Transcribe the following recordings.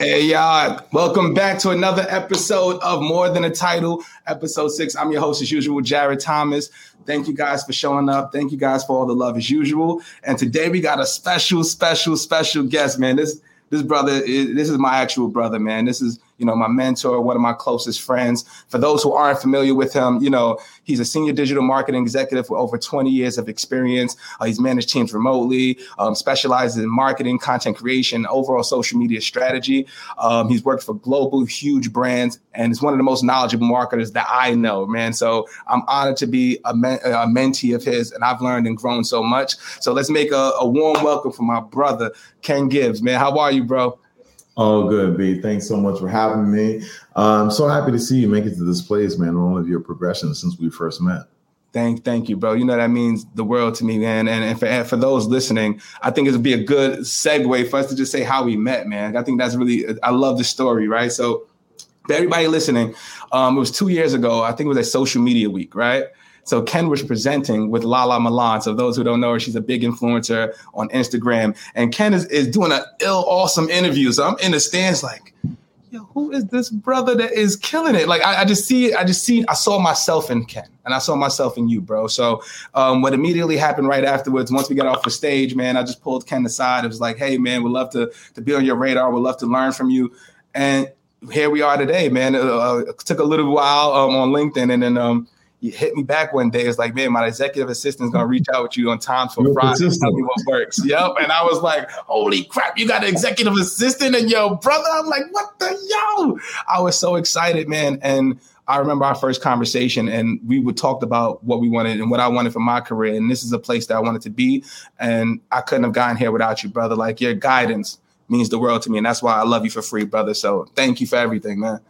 Hey y'all, welcome back to another episode of More Than a Title, episode six. I'm your host, as usual, Jared Thomas. Thank you guys for showing up. Thank you guys for all the love, as usual. And today we got a special, special, special guest, man. This this brother, is, this is my actual brother, man. This is you know, my mentor, one of my closest friends. For those who aren't familiar with him, you know, he's a senior digital marketing executive with over 20 years of experience. Uh, he's managed teams remotely, um, specializes in marketing, content creation, overall social media strategy. Um, he's worked for global, huge brands, and is one of the most knowledgeable marketers that I know, man. So I'm honored to be a, men- a mentee of his, and I've learned and grown so much. So let's make a, a warm welcome for my brother, Ken Gibbs, man. How are you, bro? Oh, good, B. Thanks so much for having me. I'm so happy to see you make it to this place, man, all of your progression since we first met. Thank, thank you, bro. You know that means the world to me, man. And, and for and for those listening, I think it would be a good segue for us to just say how we met, man. I think that's really I love the story, right? So, for everybody listening, um, it was two years ago. I think it was a social media week, right? So Ken was presenting with Lala Milan. So those who don't know her, she's a big influencer on Instagram. And Ken is, is doing an ill, awesome interview. So I'm in the stands like, yo, who is this brother that is killing it? Like I, I just see, I just see, I saw myself in Ken and I saw myself in you, bro. So um, what immediately happened right afterwards, once we got off the stage, man, I just pulled Ken aside. It was like, hey, man, we'd love to, to be on your radar. We'd love to learn from you. And here we are today, man. Uh, it took a little while um, on LinkedIn and then, um, he hit me back one day. It's like, man, my executive assistant is gonna reach out with you on time for You're Friday. Tell me what works. Yep. And I was like, holy crap, you got an executive assistant and yo, brother. I'm like, what the yo? I was so excited, man. And I remember our first conversation and we would talked about what we wanted and what I wanted for my career. And this is a place that I wanted to be. And I couldn't have gotten here without you, brother. Like your guidance means the world to me. And that's why I love you for free, brother. So thank you for everything, man.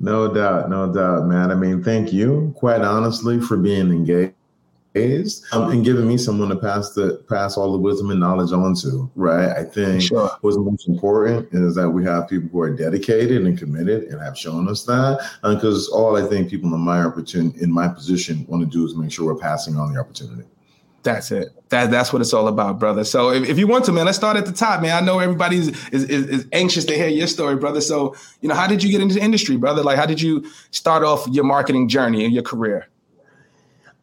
No doubt, no doubt, man. I mean, thank you, quite honestly, for being engaged um, and giving me someone to pass the pass all the wisdom and knowledge on to. Right. I think sure. what's most important is that we have people who are dedicated and committed and have shown us that. Because all I think people in my opportunity in my position want to do is make sure we're passing on the opportunity. That's it. That that's what it's all about, brother. So if, if you want to, man, let's start at the top, man. I know everybody's is, is, is anxious to hear your story, brother. So you know, how did you get into the industry, brother? Like, how did you start off your marketing journey and your career?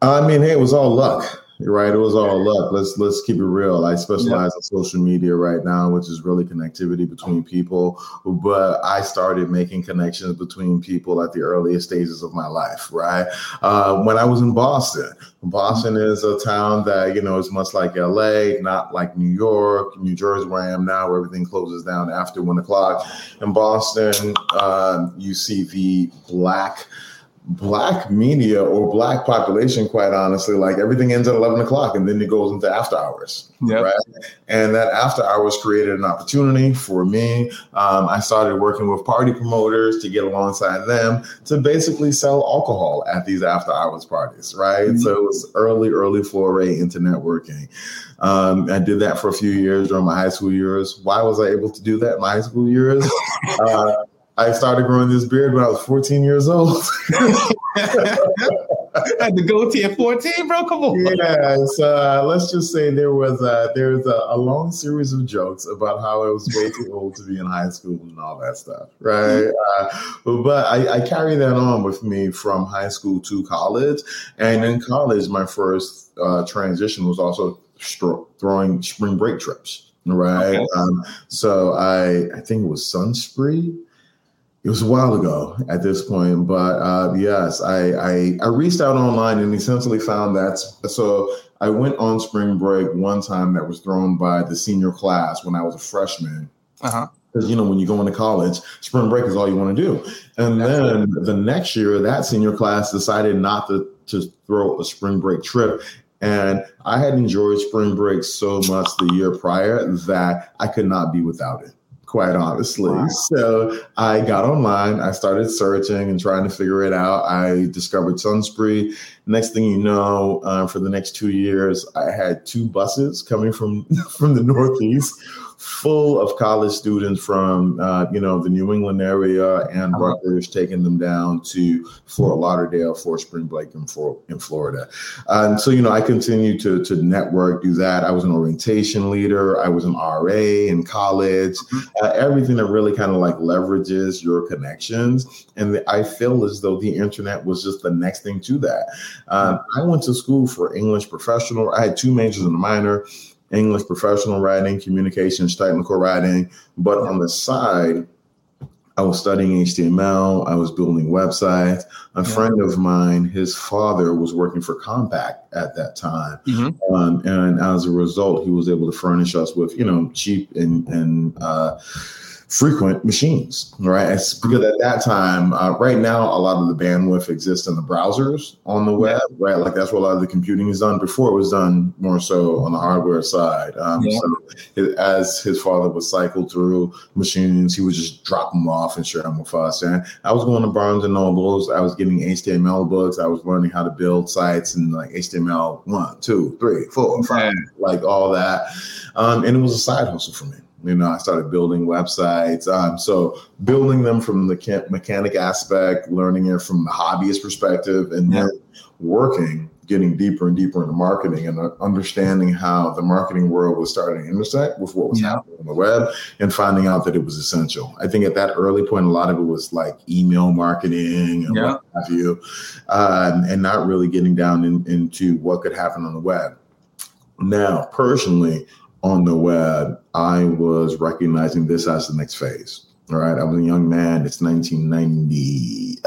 I mean, hey, it was all luck. You're right. It was all luck. Let's let's keep it real. I specialize in social media right now, which is really connectivity between people. But I started making connections between people at the earliest stages of my life. Right uh, when I was in Boston. Boston is a town that you know is much like LA, not like New York, New Jersey, where I am now, where everything closes down after one o'clock. In Boston, uh, you see the black black media or black population, quite honestly, like everything ends at 11 o'clock and then it goes into after hours. Yep. Right. And that after hours created an opportunity for me. Um, I started working with party promoters to get alongside them to basically sell alcohol at these after hours parties. Right. Mm-hmm. So it was early, early foray into networking. Um, I did that for a few years during my high school years. Why was I able to do that in my high school years? uh, I started growing this beard when I was 14 years old. Had the goatee at 14, bro. Come on. Yes. Uh, let's just say there was a, there was a, a, long series of jokes about how I was way too old to be in high school and all that stuff, right? Uh, but I, I carry that on with me from high school to college, and in college, my first uh, transition was also stro- throwing spring break trips, right? Okay. Um, so I I think it was Sunspree it was a while ago at this point, but uh, yes, I, I, I reached out online and essentially found that. So I went on spring break one time that was thrown by the senior class when I was a freshman. Uh-huh because you know when you go into college spring break is all you want to do and then the next year that senior class decided not to, to throw a spring break trip and i had enjoyed spring break so much the year prior that i could not be without it quite honestly. Wow. So I got online, I started searching and trying to figure it out. I discovered Sunspree Next thing you know, uh, for the next two years, I had two buses coming from from the Northeast full of college students from uh, you know the New England area and uh-huh. Rutgers, taking them down to Fort Lauderdale, for Spring Break in, in Florida. And so you know I continue to to network, do that. I was an orientation leader. I was an RA in college. Mm-hmm. Uh, everything that really kind of like leverages your connections, and I feel as though the internet was just the next thing to that. Um, I went to school for English professional. I had two majors and a minor. English professional writing, communications, technical writing. But on the side, I was studying HTML. I was building websites. A yeah. friend of mine, his father was working for Compaq at that time, mm-hmm. um, and as a result, he was able to furnish us with you know cheap and and uh, frequent machines, right? It's because at that time, uh, right now, a lot of the bandwidth exists in the browsers on the web, yeah. right? Like that's where a lot of the computing is done. Before it was done more so on the hardware side. Um, yeah. So as his father would cycle through machines, he would just drop them off and share them with us. And I was going to Barnes and Nobles. I was getting HTML books. I was learning how to build sites and like HTML one, two, three, four, five, yeah. like all that. Um, and it was a side hustle for me. You know, I started building websites. Um, so building them from the mechanic aspect, learning it from the hobbyist perspective, and yeah. then working, getting deeper and deeper into marketing and uh, understanding how the marketing world was starting to intersect with what was yeah. happening on the web and finding out that it was essential. I think at that early point, a lot of it was like email marketing and yeah. what have you, uh, and not really getting down in, into what could happen on the web. Now, personally, on the web, I was recognizing this as the next phase. All right. I was a young man. It's 1990.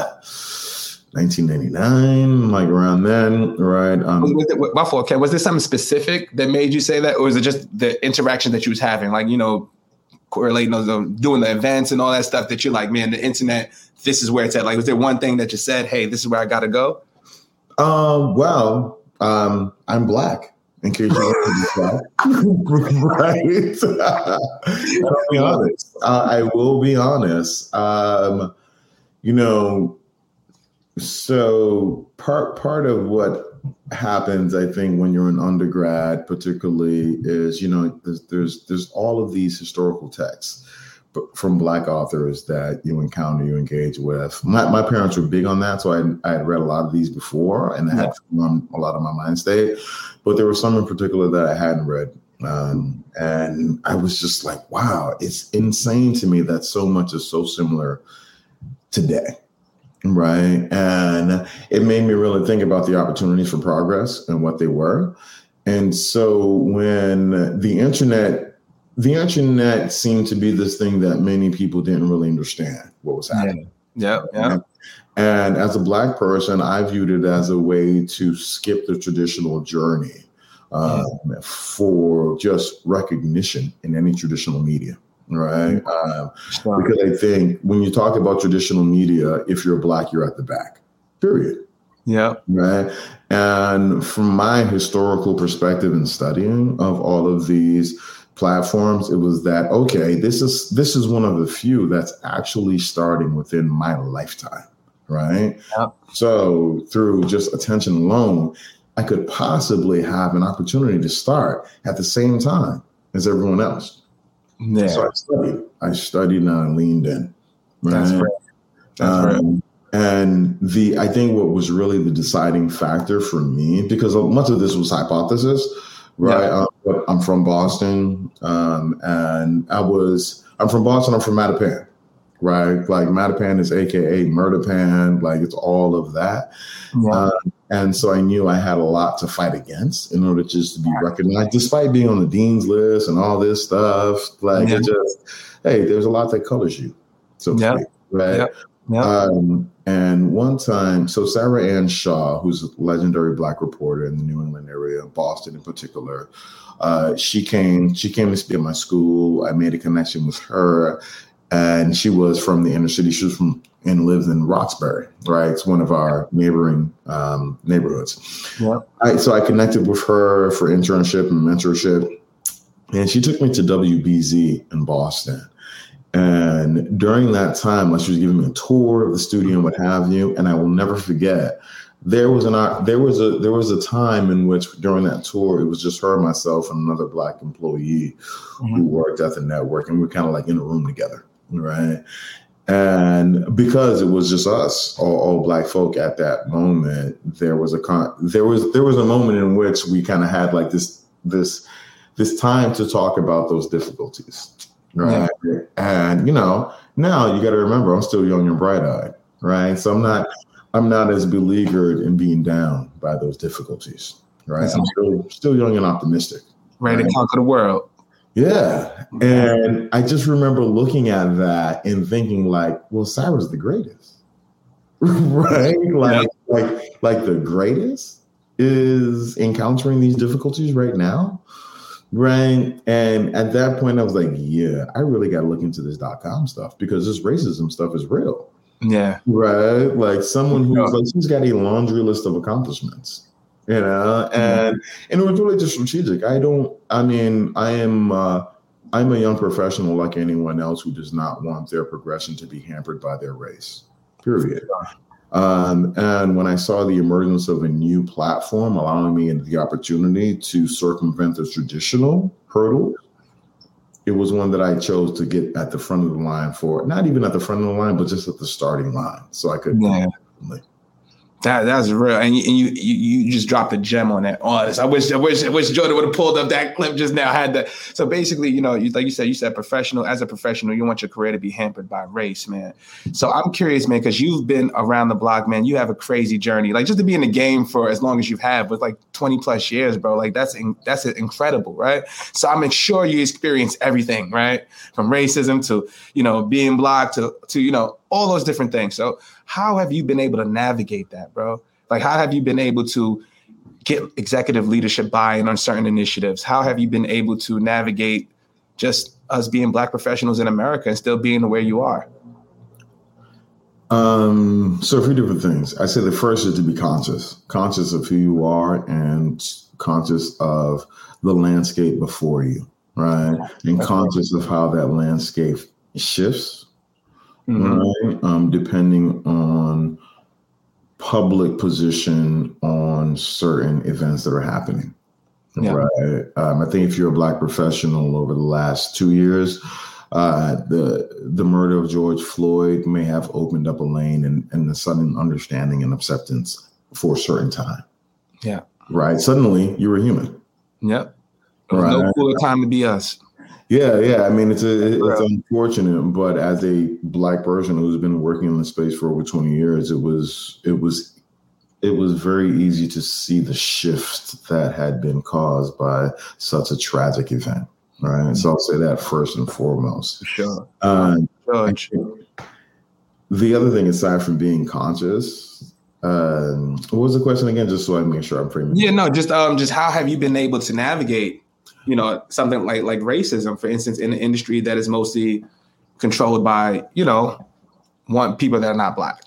1999, like around then, right? Um, was it, my fault. Okay, was there something specific that made you say that, or was it just the interaction that you was having, like you know, correlating those, doing the events and all that stuff that you're like, man, the internet, this is where it's at. Like, was there one thing that you said, hey, this is where I got to go? Um, well, um, I'm black in case you want to be right? I'll be honest. Uh, I will be honest. Um, you know, so part part of what happens, I think, when you're an undergrad, particularly, is you know there's there's, there's all of these historical texts from black authors that you encounter, you engage with. My, my parents were big on that, so I, I had read a lot of these before, and yeah. had formed a lot of my mind state. But there were some in particular that I hadn't read, um, and I was just like, "Wow, it's insane to me that so much is so similar today." Right. And it made me really think about the opportunities for progress and what they were. And so when the internet the internet seemed to be this thing that many people didn't really understand what was happening. Yeah, yeah. And as a black person, I viewed it as a way to skip the traditional journey um, yeah. for just recognition in any traditional media, right? Um, because I think when you talk about traditional media, if you're black, you're at the back. Period. Yeah. Right. And from my historical perspective and studying of all of these platforms, it was that okay, this is this is one of the few that's actually starting within my lifetime, right? Yep. So through just attention alone, I could possibly have an opportunity to start at the same time as everyone else. Yeah. So I studied. I studied and I leaned in. Right? That's right. That's um, right. And the I think what was really the deciding factor for me, because much of this was hypothesis, right? Yeah. Um, I'm from Boston, um, and I was I'm from Boston. I'm from Mattapan, right? Like Mattapan is AKA Murderpan, like it's all of that. Yeah. Uh, and so I knew I had a lot to fight against in order just to be recognized, despite being on the dean's list and all this stuff. Like yeah. it just, hey, there's a lot that colors you, so yeah. Speak, right? Yeah. Um, and one time, so Sarah Ann Shaw, who's a legendary black reporter in the New England area, Boston in particular, uh, she came. She came to speak at my school. I made a connection with her, and she was from the inner city. She was from and lives in Roxbury, right? It's one of our neighboring um, neighborhoods. Yeah. I, so I connected with her for internship and mentorship, and she took me to WBZ in Boston. And during that time, like she was giving me a tour of the studio and what have you. And I will never forget there was an there was a there was a time in which during that tour it was just her, myself, and another black employee mm-hmm. who worked at the network, and we are kind of like in a room together, right? And because it was just us, all, all, black folk at that moment, there was a con- there was there was a moment in which we kind of had like this this this time to talk about those difficulties, right? Yeah. And you know, now you got to remember, I'm still young and bright eyed, right? So I'm not I'm not as beleaguered in being down by those difficulties, right? I'm still still young and optimistic, ready right? to conquer the world. Yeah. And I just remember looking at that and thinking like, well, Cyrus the greatest. right? Like yeah. like like the greatest is encountering these difficulties right now. Right. And at that point I was like, yeah, I really gotta look into this dot com stuff because this racism stuff is real. Yeah. Right. Like someone who's yeah. like she's got a laundry list of accomplishments you know, and mm-hmm. and it was really just strategic. I don't. I mean, I am. Uh, I'm a young professional like anyone else who does not want their progression to be hampered by their race. Period. Um, and when I saw the emergence of a new platform allowing me the opportunity to circumvent the traditional hurdle, it was one that I chose to get at the front of the line for. Not even at the front of the line, but just at the starting line, so I could. Yeah. That that's real, and you, and you you just dropped a gem on that. Honest, I wish I wish I wish Jordan would have pulled up that clip just now. Had that. So basically, you know, you, like you said, you said professional. As a professional, you want your career to be hampered by race, man. So I'm curious, man, because you've been around the block, man. You have a crazy journey. Like just to be in the game for as long as you've had, with like 20 plus years, bro. Like that's in, that's incredible, right? So I'm sure you experience everything, right, from racism to you know being blocked to to you know all those different things. So how have you been able to navigate that, bro? Like, how have you been able to get executive leadership buy-in on certain initiatives? How have you been able to navigate just us being black professionals in America and still being the way you are? Um, so a few different things. I say the first is to be conscious, conscious of who you are and conscious of the landscape before you, right? And conscious of how that landscape shifts mm-hmm. right? Um, depending on public position on certain events that are happening. Yeah. Right. Um, I think if you're a black professional over the last two years, uh, the the murder of George Floyd may have opened up a lane and, and the sudden understanding and acceptance for a certain time. Yeah. Right. Suddenly you were human. Yep. Right. No cooler time to be us. Yeah, yeah. I mean, it's a, it's unfortunate, but as a black person who's been working in the space for over twenty years, it was it was it was very easy to see the shift that had been caused by such a tragic event. Right. Mm-hmm. So I'll say that first and foremost. Sure. Um, the other thing, aside from being conscious, um, what was the question again? Just so I make sure I'm framing. Yeah, no, just um, just how have you been able to navigate you know something like like racism, for instance, in an industry that is mostly controlled by you know one people that are not black.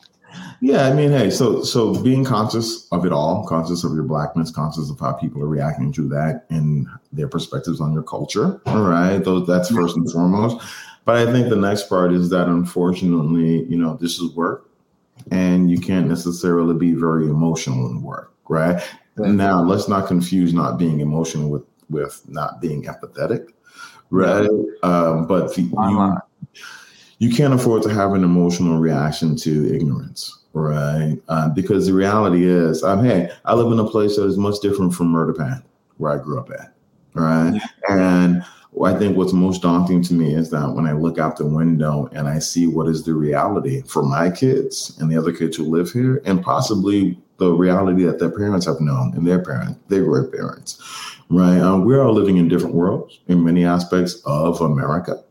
Yeah, I mean, hey, so so being conscious of it all, conscious of your blackness, conscious of how people are reacting to that and their perspectives on your culture. All right, those that's first and foremost. But I think the next part is that unfortunately, you know, this is work, and you can't necessarily be very emotional in work, right? Now, let's not confuse not being emotional with with not being empathetic, right? Um, but the, you, you can't afford to have an emotional reaction to ignorance, right? Uh, because the reality is, um, hey, I live in a place that is much different from Murder Pan, where I grew up at, right? And I think what's most daunting to me is that when I look out the window and I see what is the reality for my kids and the other kids who live here, and possibly the reality that their parents have known and their parents, their great parents, right? Um, we're all living in different worlds in many aspects of America,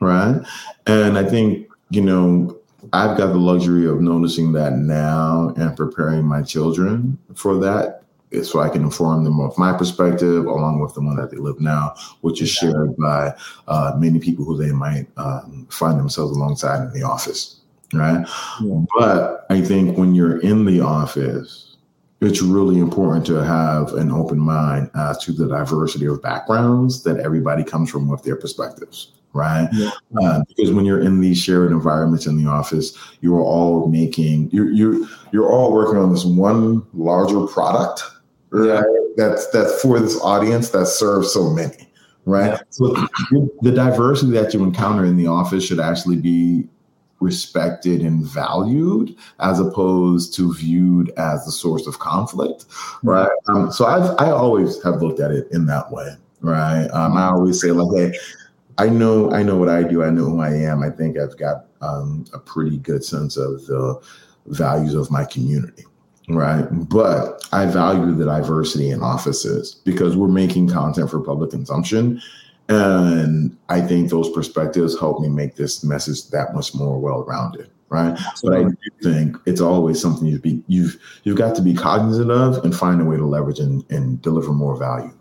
right? And I think, you know, I've got the luxury of noticing that now and preparing my children for that so I can inform them of my perspective along with the one that they live now, which is shared by uh, many people who they might um, find themselves alongside in the office, right? Yeah. But I think when you're in the office, it's really important to have an open mind as to the diversity of backgrounds that everybody comes from with their perspectives right? Yeah. Uh, because when you're in these shared environments in the office, you're all making you're you're you're all working on this one larger product, right? Yeah. That's that's for this audience that serves so many, right? Yeah. So the diversity that you encounter in the office should actually be respected and valued as opposed to viewed as the source of conflict right? Um, so I've, i always have looked at it in that way right? Um, i always say like hey i know i know what i do. I know who i am. I think i've got um, a pretty good sense of the values of my community right? But i value the diversity in offices because we're making content for public consumption and I think those perspectives help me make this message that much more well-rounded, right? But I do think it's always something you be you've you've got to be cognizant of and find a way to leverage and, and deliver more value.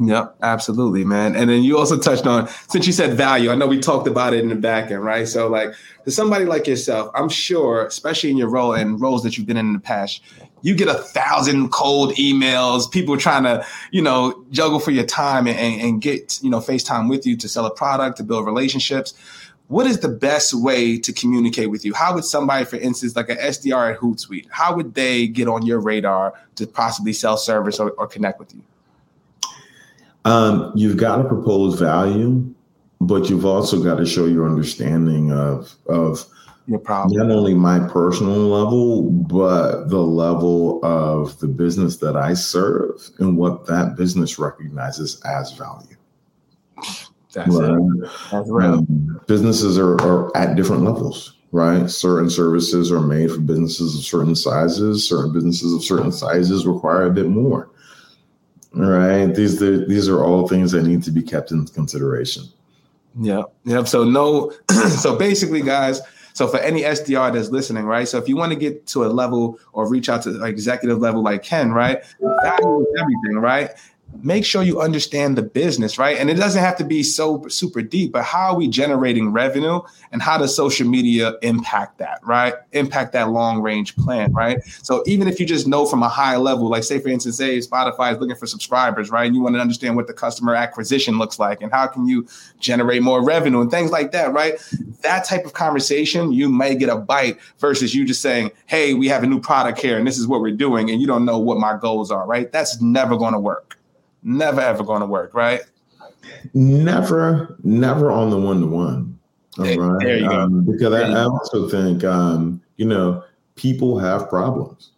Yep, absolutely, man. And then you also touched on since you said value. I know we talked about it in the back end, right? So, like, for somebody like yourself, I'm sure, especially in your role and roles that you've been in in the past, you get a thousand cold emails, people trying to, you know, juggle for your time and, and get, you know, FaceTime with you to sell a product, to build relationships. What is the best way to communicate with you? How would somebody, for instance, like an SDR at Hootsuite, how would they get on your radar to possibly sell service or, or connect with you? Um, you've got to propose value, but you've also got to show your understanding of of your problem. Not only my personal level, but the level of the business that I serve and what that business recognizes as value. That's right. it. That's right. Um, businesses are, are at different levels, right? Certain services are made for businesses of certain sizes. Certain businesses of certain sizes require a bit more. Right. These these are all things that need to be kept in consideration. Yeah. Yep. So no. so basically, guys, so for any SDR that's listening, right? So if you want to get to a level or reach out to executive level like Ken, right? Value is everything, right? Make sure you understand the business, right? And it doesn't have to be so super deep, but how are we generating revenue and how does social media impact that, right? Impact that long range plan, right? So even if you just know from a high level, like say for instance, say Spotify is looking for subscribers, right? And you want to understand what the customer acquisition looks like and how can you generate more revenue and things like that, right? That type of conversation, you may get a bite versus you just saying, hey, we have a new product here and this is what we're doing, and you don't know what my goals are, right? That's never going to work never ever going to work, right? Never, never on the one to one. Right. Um. Because I, I, also think, um, you know, people have problems.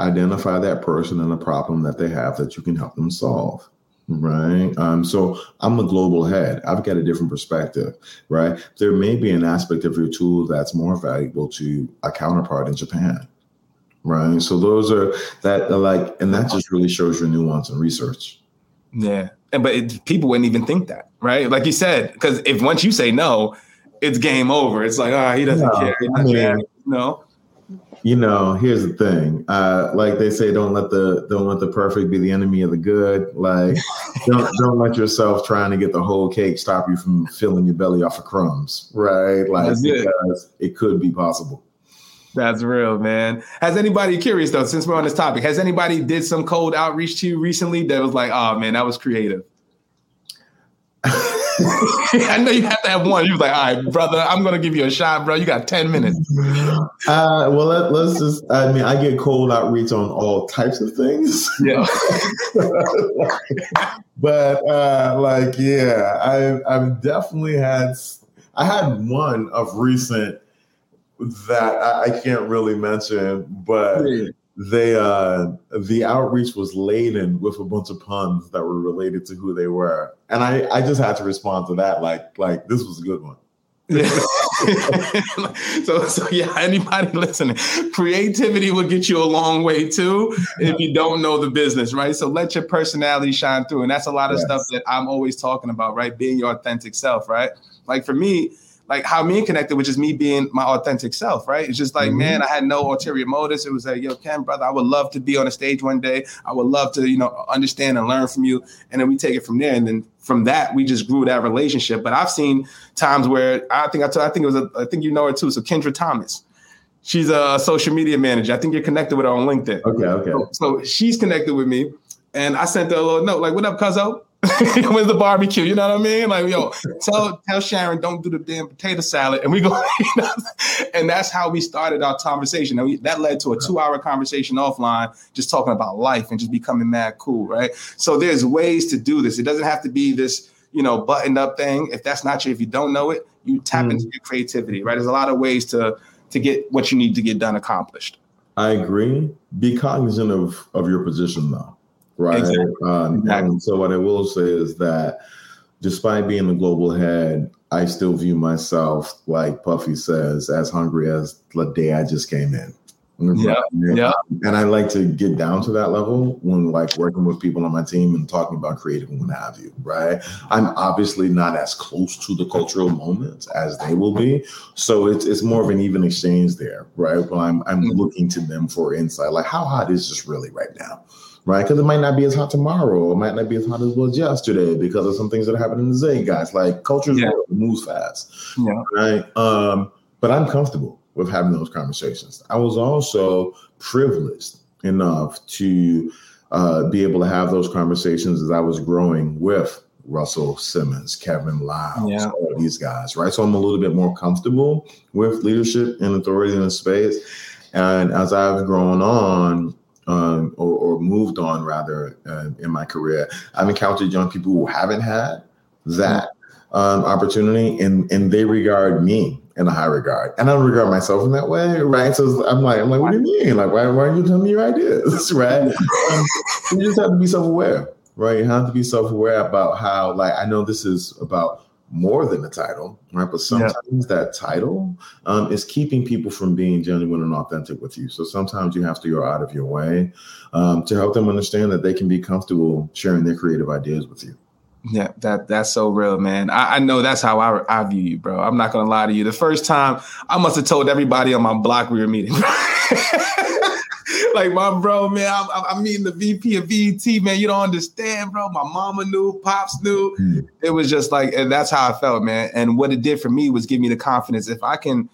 Identify that person and the problem that they have that you can help them solve. Right. Um, so I'm a global head. I've got a different perspective. Right. There may be an aspect of your tool that's more valuable to a counterpart in Japan right? So those are that like, and that just really shows your nuance and research. Yeah, and but it, people wouldn't even think that, right? Like you said, because if once you say no, it's game over. It's like, ah, oh, he doesn't care. He doesn't I mean, care. No. You know, here's the thing. Uh, like they say, don't let the don't let the perfect be the enemy of the good. Like, don't don't let yourself trying to get the whole cake stop you from filling your belly off of crumbs, right? Like, That's because it. it could be possible. That's real, man. Has anybody curious though, since we're on this topic, has anybody did some cold outreach to you recently that was like, oh man, that was creative? I know you have to have one. You was like, all right, brother, I'm gonna give you a shot, bro. You got 10 minutes. Uh, well, let, us just, I mean, I get cold outreach on all types of things. Yeah. but uh, like, yeah, I, I've definitely had, I had one of recent that I, I can't really mention, but yeah. they uh the outreach was laden with a bunch of puns that were related to who they were. And I, I just had to respond to that like like this was a good one. Yeah. so so yeah, anybody listening, creativity will get you a long way too if you don't know the business, right? So let your personality shine through. And that's a lot of yes. stuff that I'm always talking about, right? Being your authentic self, right? Like for me, like how me connected, which is me being my authentic self, right? It's just like, mm-hmm. man, I had no ulterior motives. It was like, yo, Ken, brother, I would love to be on a stage one day. I would love to, you know, understand and learn from you. And then we take it from there. And then from that, we just grew that relationship. But I've seen times where I think I, t- I think it was, a, I think you know her too. So Kendra Thomas. She's a social media manager. I think you're connected with her on LinkedIn. Okay, okay. So, so she's connected with me. And I sent her a little note, like, what up, cuzzo? When's the barbecue? You know what I mean? Like, yo, tell tell Sharon don't do the damn potato salad, and we go. You know? and that's how we started our conversation. And we, that led to a two hour conversation offline, just talking about life and just becoming mad cool, right? So there's ways to do this. It doesn't have to be this, you know, buttoned up thing. If that's not you, if you don't know it, you tap mm. into your creativity, right? There's a lot of ways to to get what you need to get done accomplished. I agree. Be cognizant of of your position, though right? Exactly. Um, exactly. so what I will say is that despite being the global head, I still view myself, like Puffy says, as hungry as the day I just came in. Yeah, yeah. And I like to get down to that level when like working with people on my team and talking about creative and what have you, right? I'm obviously not as close to the cultural moments as they will be. So it's it's more of an even exchange there, right? Well, I'm I'm mm-hmm. looking to them for insight. Like how hot is this really right now? Right? Because it might not be as hot tomorrow. It might not be as hot as was yesterday because of some things that are happening today, guys. Like culture yeah. moves fast, yeah. right? Um, but I'm comfortable with having those conversations. I was also privileged enough to uh, be able to have those conversations as I was growing with Russell Simmons, Kevin Liles, yeah. all these guys, right? So I'm a little bit more comfortable with leadership and authority in the space. And as I've grown on, um, or, or, moved on rather uh, in my career. I've encountered young people who haven't had that um, opportunity, and and they regard me in a high regard, and I don't regard myself in that way, right? So I'm like, I'm like, what do you mean? Like, why, why are you telling me your ideas, right? um, you just have to be self aware, right? You have to be self aware about how, like, I know this is about more than a title, right? But sometimes yeah. that title um, is keeping people from being genuine and authentic with you. So sometimes you have to go out of your way um, to help them understand that they can be comfortable sharing their creative ideas with you. Yeah, that that's so real, man. I, I, know that's how I, I view you, bro. I'm not gonna lie to you. The first time I must have told everybody on my block we were meeting. like my bro, man, I'm, I'm, meeting the VP of BET, man. You don't understand, bro. My mama knew, pops knew. It was just like, and that's how I felt, man. And what it did for me was give me the confidence. If I can,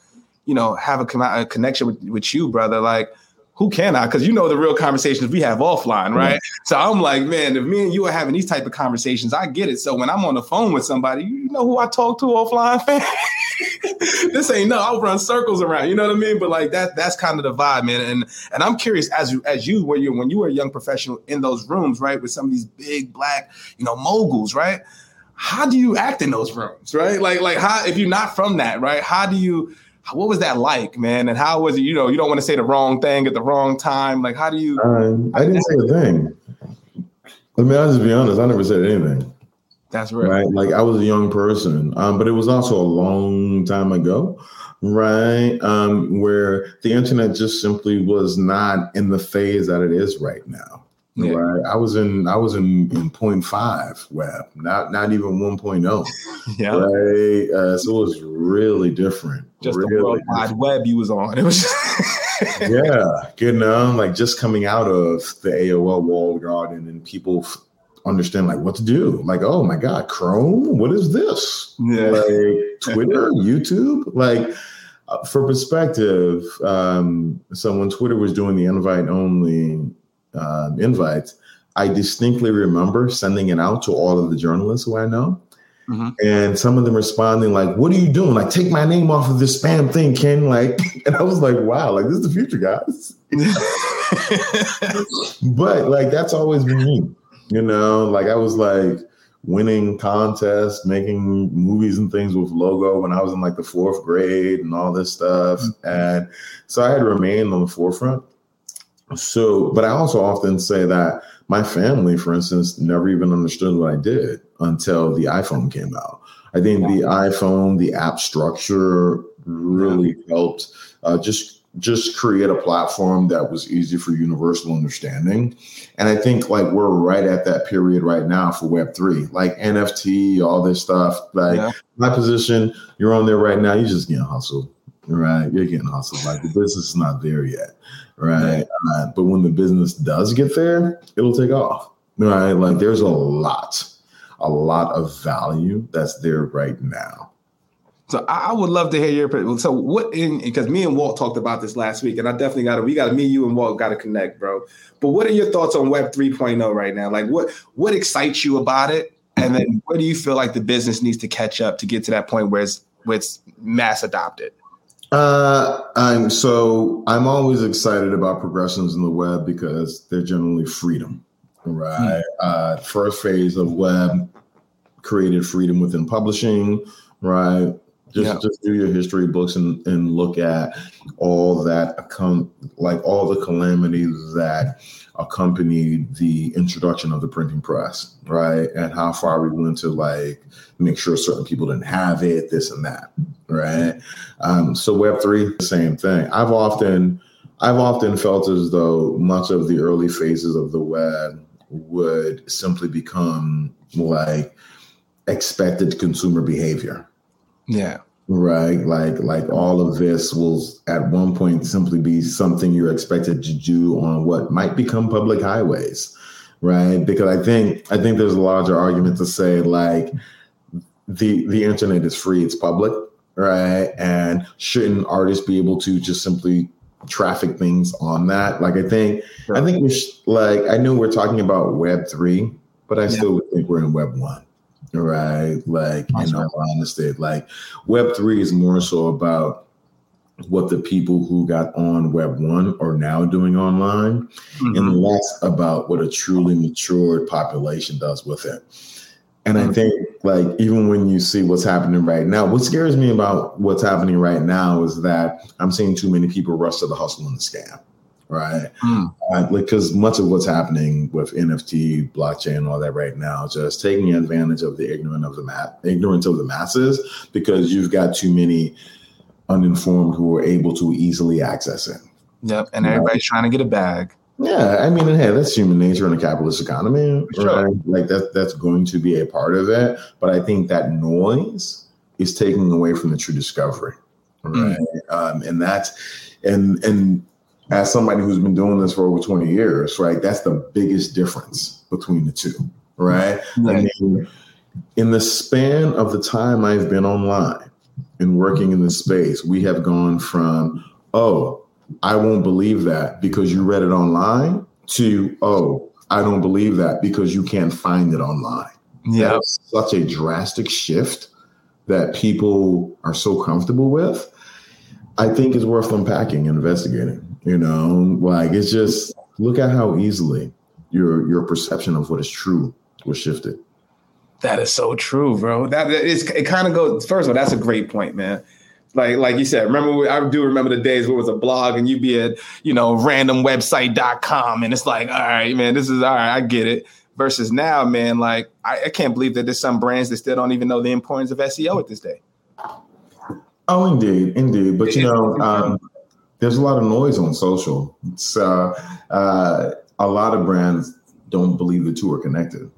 you know, have a, a connection with, with you, brother, like who can I? Because you know the real conversations we have offline, right? Mm-hmm. So I'm like, man, if me and you are having these type of conversations, I get it. So when I'm on the phone with somebody, you know who I talk to offline, fam? this ain't no, I'll run circles around. You know what I mean? But like that, that's kind of the vibe, man. And and I'm curious as you as you when you when you were a young professional in those rooms, right, with some of these big black, you know, moguls, right? How do you act in those rooms, right? Like like how if you're not from that, right? How do you what was that like, man? And how was it? You know, you don't want to say the wrong thing at the wrong time. Like, how do you? Um, I didn't say a thing. I mean, I'll just be honest. I never said anything. That's real. right. Like I was a young person, um, but it was also a long time ago, right? Um, where the internet just simply was not in the phase that it is right now. Yeah. Right. I was in I was in, in 0.5 web, not not even 1.0. yeah. Right. Uh, so it was really different. Just really the world wide web you was on. It was just Yeah. You know, like just coming out of the AOL walled garden and people f- understand like what to do. Like, oh my God, Chrome, what is this? Yeah. Like Twitter, YouTube, like uh, for perspective, um, so when Twitter was doing the invite only um, invites, I distinctly remember sending it out to all of the journalists who I know. Mm-hmm. And some of them responding like, "What are you doing? Like, take my name off of this spam thing, Ken." Like, and I was like, "Wow, like this is the future, guys." but like that's always been me, you know. Like I was like winning contests, making movies and things with logo when I was in like the fourth grade and all this stuff, mm-hmm. and so I had remained on the forefront. So, but I also often say that my family, for instance, never even understood what I did until the iPhone came out. I think yeah. the iPhone, the app structure really yeah. helped uh, just just create a platform that was easy for universal understanding. And I think like we're right at that period right now for Web3, like NFT, all this stuff. Like yeah. my position, you're on there right now, you just getting hustled, right? You're getting hustled. Like the business is not there yet right? Uh, but when the business does get there, it'll take off, right? Like there's a lot, a lot of value that's there right now. So I would love to hear your so what in because me and Walt talked about this last week, and I definitely got to we got to me, you, and Walt got to connect, bro. But what are your thoughts on Web 3.0 right now? Like what what excites you about it? And then where do you feel like the business needs to catch up to get to that point where it's, where it's mass adopted? Uh, I'm so I'm always excited about progressions in the web because they're generally freedom, right? Mm. Uh, first phase of web created freedom within publishing, right? Just yeah. just do your history books and, and look at all that account like all the calamities that accompanied the introduction of the printing press, right? And how far we went to like make sure certain people didn't have it, this and that, right? Um, so Web three, same thing. I've often I've often felt as though much of the early phases of the web would simply become like expected consumer behavior. Yeah. Right. Like like all of this will at one point simply be something you're expected to do on what might become public highways. Right. Because I think I think there's a larger argument to say like the the internet is free, it's public, right? And shouldn't artists be able to just simply traffic things on that? Like I think sure. I think we sh- like I know we're talking about web three, but I yeah. still think we're in web one right? Like, in all honesty, like Web three is more so about what the people who got on Web one are now doing online, mm-hmm. and less about what a truly matured population does with it. And. I think, like, even when you see what's happening right now, what scares me about what's happening right now is that I'm seeing too many people rush to the hustle and the scam right? Mm. Uh, because much of what's happening with NFT, blockchain, and all that right now, just taking advantage of the ignorant of the mat, ignorance of the masses, because you've got too many uninformed who are able to easily access it. Yep, and everybody's right? trying to get a bag. Yeah, I mean, hey, that's human nature in a capitalist economy, sure. right? Like that, that's going to be a part of it. But I think that noise is taking away from the true discovery, right? Mm. Um, and that's and and as somebody who's been doing this for over 20 years, right? That's the biggest difference between the two, right? I mean, in the span of the time I've been online and working in this space, we have gone from, oh, I won't believe that because you read it online to, oh, I don't believe that because you can't find it online. Yeah. such a drastic shift that people are so comfortable with. I think is worth unpacking and investigating. You know, like it's just look at how easily your your perception of what is true was shifted. That is so true, bro. That is it. Kind of goes. First of all, that's a great point, man. Like like you said, remember I do remember the days where it was a blog and you'd be at you know randomwebsite.com and it's like, all right, man, this is all right, I get it. Versus now, man, like I, I can't believe that there's some brands that still don't even know the importance of SEO at this day. Oh, indeed, indeed. But you know, um, there's a lot of noise on social. So uh, a lot of brands don't believe the two are connected.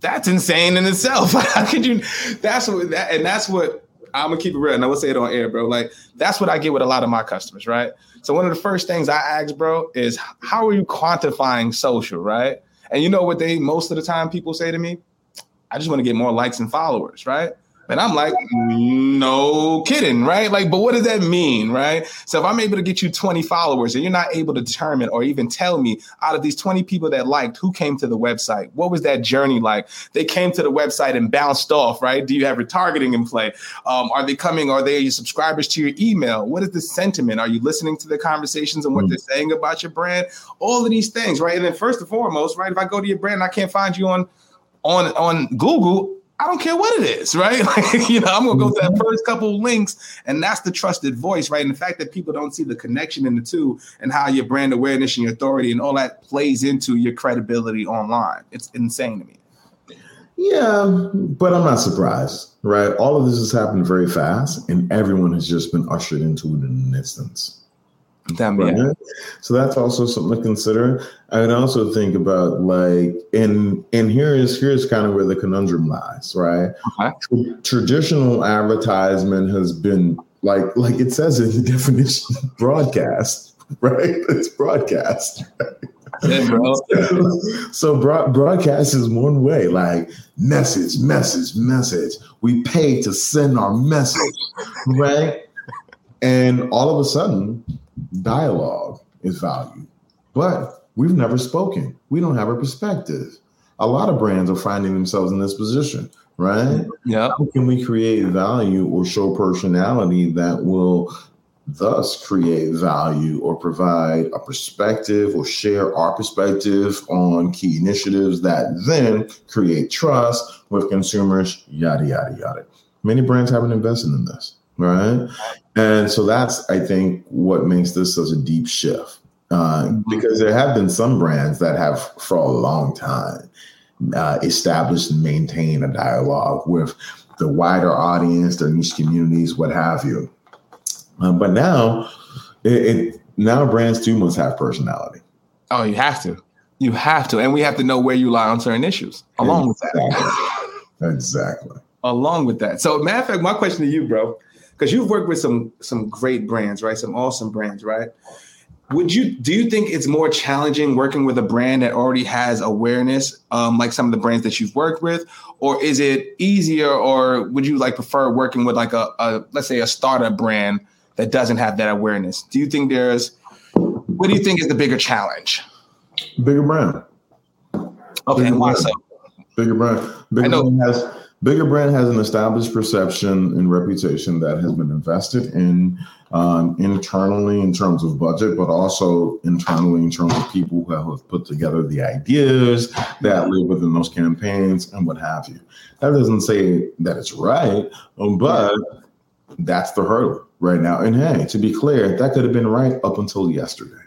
that's insane in itself. How could you? That's what, that, and that's what I'm gonna keep it real. And I will say it on air, bro. Like that's what I get with a lot of my customers, right? So one of the first things I ask, bro, is how are you quantifying social, right? And you know what they most of the time people say to me? I just want to get more likes and followers, right? And I'm like, no kidding, right? Like, but what does that mean, right? So if I'm able to get you 20 followers and you're not able to determine or even tell me out of these 20 people that liked who came to the website, what was that journey like? They came to the website and bounced off, right? Do you have retargeting in play? Um, are they coming? Are they your subscribers to your email? What is the sentiment? Are you listening to the conversations and what mm. they're saying about your brand? All of these things, right? And then first and foremost, right? If I go to your brand and I can't find you on on on Google, I don't care what it is, right? Like, you know, I'm gonna go to that mm-hmm. first couple links, and that's the trusted voice, right? And the fact that people don't see the connection in the two and how your brand awareness and your authority and all that plays into your credibility online. It's insane to me. Yeah, but I'm not surprised, right? All of this has happened very fast, and everyone has just been ushered into it in an instance. Damn, right? yeah. So that's also something to consider. I would also think about like, and and here is here's kind of where the conundrum lies, right? Okay. Traditional advertisement has been like like it says in the definition, broadcast, right? It's broadcast. Yeah, so, so broad, broadcast is one way, like message, message, message. We pay to send our message, right? And all of a sudden, dialogue is value, but we've never spoken. We don't have a perspective. a lot of brands are finding themselves in this position, right? Yeah. How can we create value or show personality that will thus create value or provide a perspective or share our perspective on key initiatives that then create trust with consumers, yada, yada, yada. Many brands haven't invested in this, right? And so that's, I think, what makes this such a deep shift. Uh, mm-hmm. because there have been some brands that have, for a long time, uh, established and maintained a dialogue with the wider audience, their niche communities, what have you. Um, but now, it, it, now brands too must have personality. Oh, you have to. You have to, and we have to know where you lie on certain issues. Along exactly. with that, exactly. Along with that. So, matter of fact, my question to you, bro, because you've worked with some some great brands, right? Some awesome brands, right? Would you do you think it's more challenging working with a brand that already has awareness, um, like some of the brands that you've worked with, or is it easier, or would you like prefer working with like a, a let's say a startup brand that doesn't have that awareness? Do you think there's what do you think is the bigger challenge? Bigger brand. Okay, bigger why brand. so? Bigger brand. Bigger brand has bigger brand has an established perception and reputation that has been invested in um, internally in terms of budget, but also internally in terms of people who have put together the ideas that live within those campaigns and what have you. That doesn't say that it's right, but that's the hurdle right now. And hey, to be clear, that could have been right up until yesterday.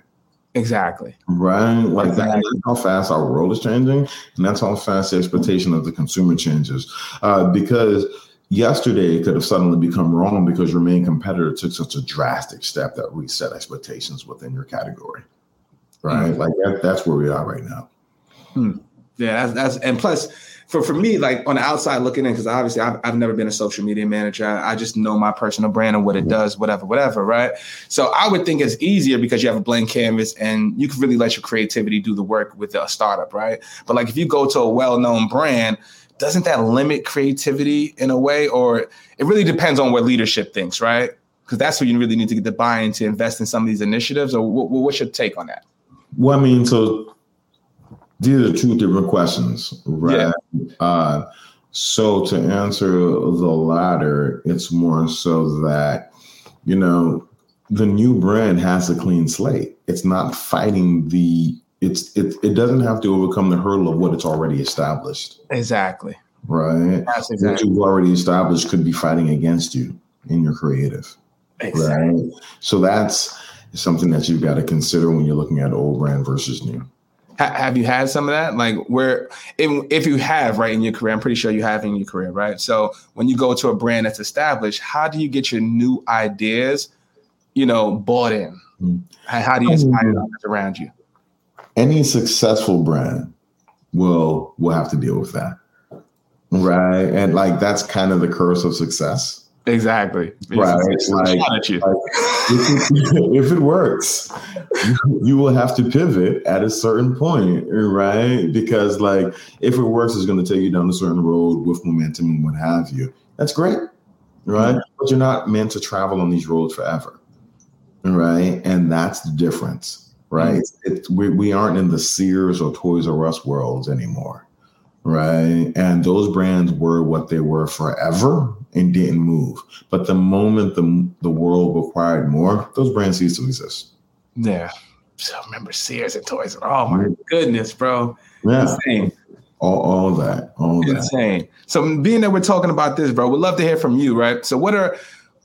Exactly. Right. Like exactly. that's how fast our world is changing, and that's how fast the expectation of the consumer changes. Uh, because yesterday it could have suddenly become wrong because your main competitor took such a drastic step that reset expectations within your category. Right. Mm-hmm. Like that, that's where we are right now. Hmm. Yeah, that's, that's and plus for for me, like on the outside looking in, because obviously I've, I've never been a social media manager. I, I, just know my personal brand and what it does, whatever, whatever, right? So I would think it's easier because you have a blank canvas and you can really let your creativity do the work with a startup, right? But like if you go to a well-known brand, doesn't that limit creativity in a way, or it really depends on what leadership thinks, right? Because that's where you really need to get the buy-in to invest in some of these initiatives. Or what, what's your take on that? Well, I mean, so these are two different questions, right? Yeah. Uh, so to answer the latter, it's more so that, you know, the new brand has a clean slate. It's not fighting the it's it it doesn't have to overcome the hurdle of what it's already established. Exactly. Right. That's exactly. What you've already established could be fighting against you in your creative. Exactly. Right. So that's something that you've got to consider when you're looking at old brand versus new. Ha- have you had some of that? Like where, if, if you have, right, in your career, I'm pretty sure you have in your career, right? So when you go to a brand that's established, how do you get your new ideas, you know, bought in? Mm-hmm. How, do you inspire mm-hmm. others around you? Any successful brand will will have to deal with that, right? And like that's kind of the curse of success Exactly. Right. Like, like if, it, if, it, works, you will have to pivot at a certain point, right? Because like if it works, it's going to take you down a certain road with momentum and what have you. That's great, right? Mm-hmm. But you're not meant to travel on these roads forever, right? And that's the difference, right? Mm-hmm. It, we, we aren't in the Sears or Toys R Us worlds anymore, right? And those brands were what they were forever and didn't move. But the moment the the world required more, those brands ceased to exist. Yeah. So remember Sears and Toys. Oh my goodness, bro. Yeah. Insane. All, all that. All that. Insane. So being that we're talking about this, bro, we'd love to hear from you, right? So what are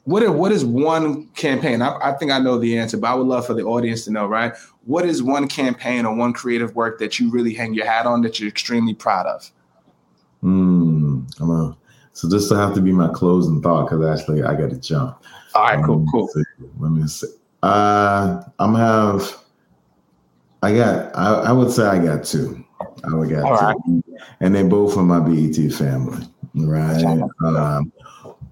what are what is one campaign? I, I think I know the answer, but I would love for the audience to know, right? What is one campaign or one creative work that you really hang your hat on that you're extremely proud of? Hmm. I'm a so this will have to be my closing thought because actually I got to jump. All right, cool, cool. See. Let me see. Uh, I'm have. I got. I, I, would say I got two. I would got All two, right. and they both from my BET family, right? Um,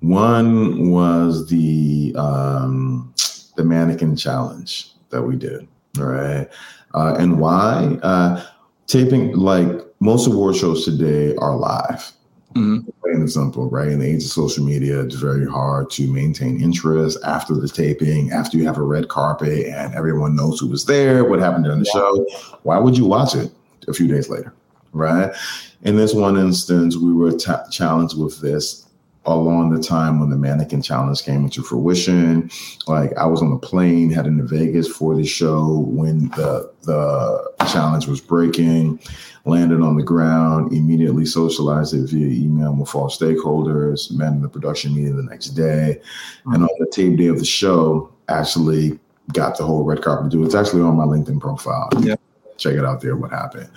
one was the um, the mannequin challenge that we did, right? Uh, and why? Uh, taping like most award shows today are live Mm-hmm. Plain and simple, right? In the age of social media, it's very hard to maintain interest after the taping, after you have a red carpet and everyone knows who was there, what happened during the yeah. show. Why would you watch it a few days later? right? In this one instance, we were t- challenged with this along the time when the mannequin challenge came into fruition. Like I was on the plane heading to Vegas for the show when the the challenge was breaking, landed on the ground, immediately socialized it via email with all stakeholders, met in the production meeting the next day. Mm-hmm. And on the tape day of the show, actually got the whole red carpet do. It's actually on my LinkedIn profile. Yeah. Check it out there, what happened.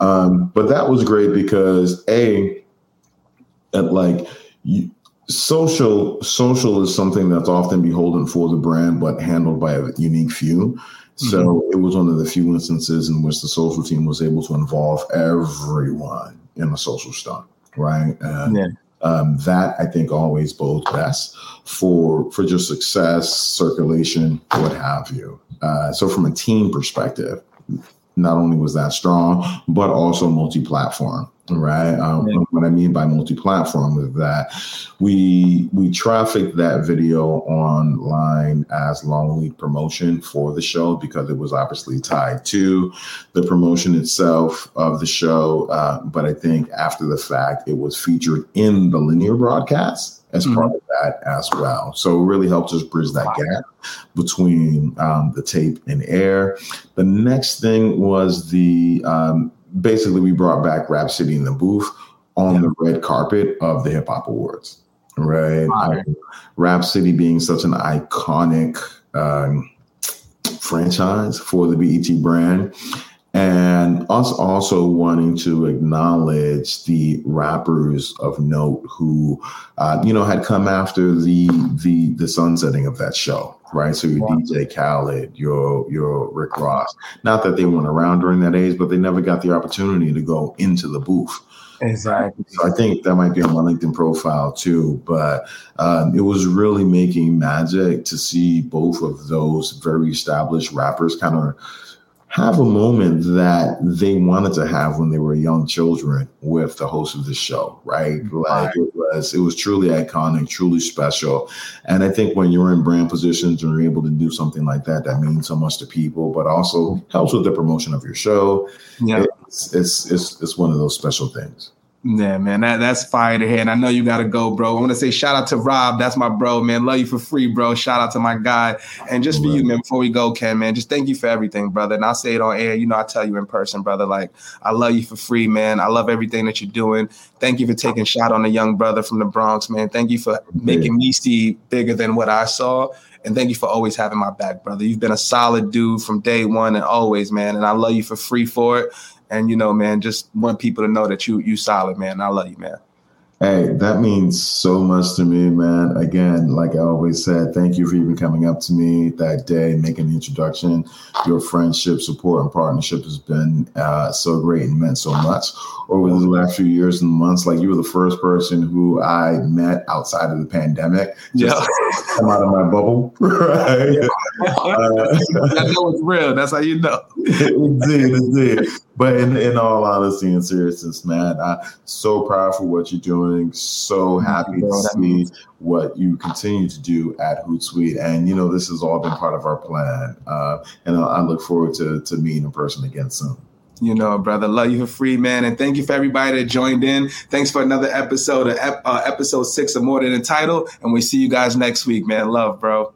Um, but that was great because A, at like you, social social is something that's often beholden for the brand but handled by a unique few so mm-hmm. it was one of the few instances in which the social team was able to involve everyone in a social stunt right and yeah. um, that i think always bodes best for for just success circulation what have you uh, so from a team perspective not only was that strong but also multi-platform right? Um, yeah. What I mean by multi-platform is that we we traffic that video online as long lead promotion for the show because it was obviously tied to the promotion itself of the show. Uh, but I think after the fact, it was featured in the linear broadcast as mm-hmm. part of that as well. So it really helped us bridge that wow. gap between um, the tape and air. The next thing was the um, basically we brought back Rap City in the booth on yeah. the red carpet of the Hip Hop Awards, right? Um, Rap City being such an iconic um, franchise for the BET brand. And us also wanting to acknowledge the rappers of note who, uh, you know, had come after the the the sunsetting of that show right? So your wow. DJ Khaled, your your Rick Ross. Not that they weren't around during that age, but they never got the opportunity to go into the booth. Exactly. So I think that might be on my LinkedIn profile too. But um, it was really making magic to see both of those very established rappers kind of have a moment that they wanted to have when they were young children with the host of the show, right? Mm-hmm. Like it was, it was truly iconic, truly special. And I think when you're in brand positions and you're able to do something like that, that means so much to people, but also helps with the promotion of your show. Yeah, it's it's it's, it's one of those special things. Yeah, man, that, that's fire to hear. And I know you got to go, bro. I want to say shout out to Rob. That's my bro, man. Love you for free, bro. Shout out to my guy. And just for you, man, before we go, Ken, man, just thank you for everything, brother. And I'll say it on air. You know, I tell you in person, brother. Like, I love you for free, man. I love everything that you're doing. Thank you for taking shot on a young brother from the Bronx, man. Thank you for making me see bigger than what I saw. And thank you for always having my back, brother. You've been a solid dude from day one and always, man. And I love you for free for it. And you know, man, just want people to know that you you solid, man. I love you, man. Hey, that means so much to me, man. Again, like I always said, thank you for even coming up to me that day, making the introduction. Your friendship, support, and partnership has been uh, so great and meant so much over the last few years and months. Like you were the first person who I met outside of the pandemic. yeah, come out of my bubble. Right. Uh, I know it's real. That's how you know. indeed, indeed. But in, in all honesty and seriousness, man, I'm so proud for what you're doing. So happy to see what you continue to do at Hootsuite. And, you know, this has all been part of our plan. Uh, and I, I look forward to, to meeting in person again soon. You know, brother, love you for free, man. And thank you for everybody that joined in. Thanks for another episode of uh, episode six of More Than a Title. And we see you guys next week, man. Love, bro.